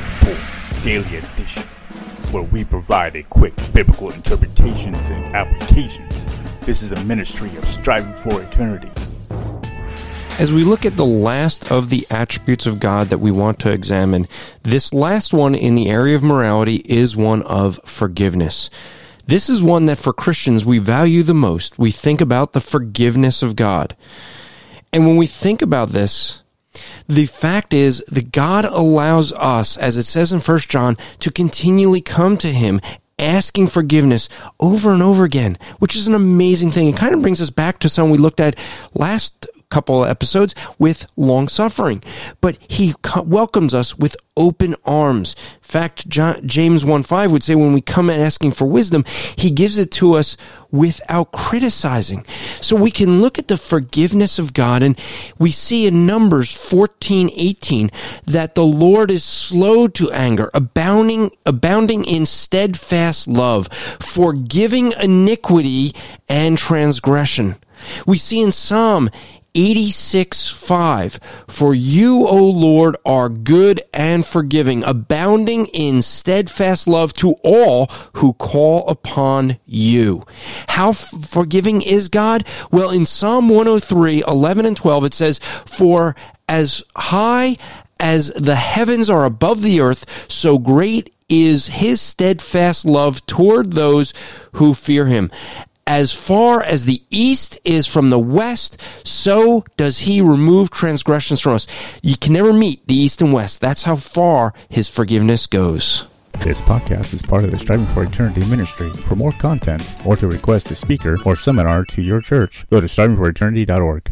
Report Daily Edition, where we provide a quick biblical interpretations and applications. This is a ministry of striving for eternity. As we look at the last of the attributes of God that we want to examine, this last one in the area of morality is one of forgiveness. This is one that for Christians we value the most. We think about the forgiveness of God. And when we think about this, the fact is that God allows us, as it says in 1 John, to continually come to Him asking forgiveness over and over again, which is an amazing thing. It kind of brings us back to something we looked at last couple of episodes with long suffering, but he welcomes us with open arms. In fact, John, James 1 5 would say when we come asking for wisdom, he gives it to us without criticizing. So we can look at the forgiveness of God and we see in Numbers 14 18 that the Lord is slow to anger, abounding, abounding in steadfast love, forgiving iniquity and transgression. We see in Psalm 86 5. For you, O Lord, are good and forgiving, abounding in steadfast love to all who call upon you. How f- forgiving is God? Well, in Psalm 103 11 and 12, it says, For as high as the heavens are above the earth, so great is his steadfast love toward those who fear him as far as the east is from the west, so does he remove transgressions from us. You can never meet the east and west. That's how far his forgiveness goes. This podcast is part of the Striving for Eternity ministry. For more content or to request a speaker or seminar to your church, go to strivingforeternity.org.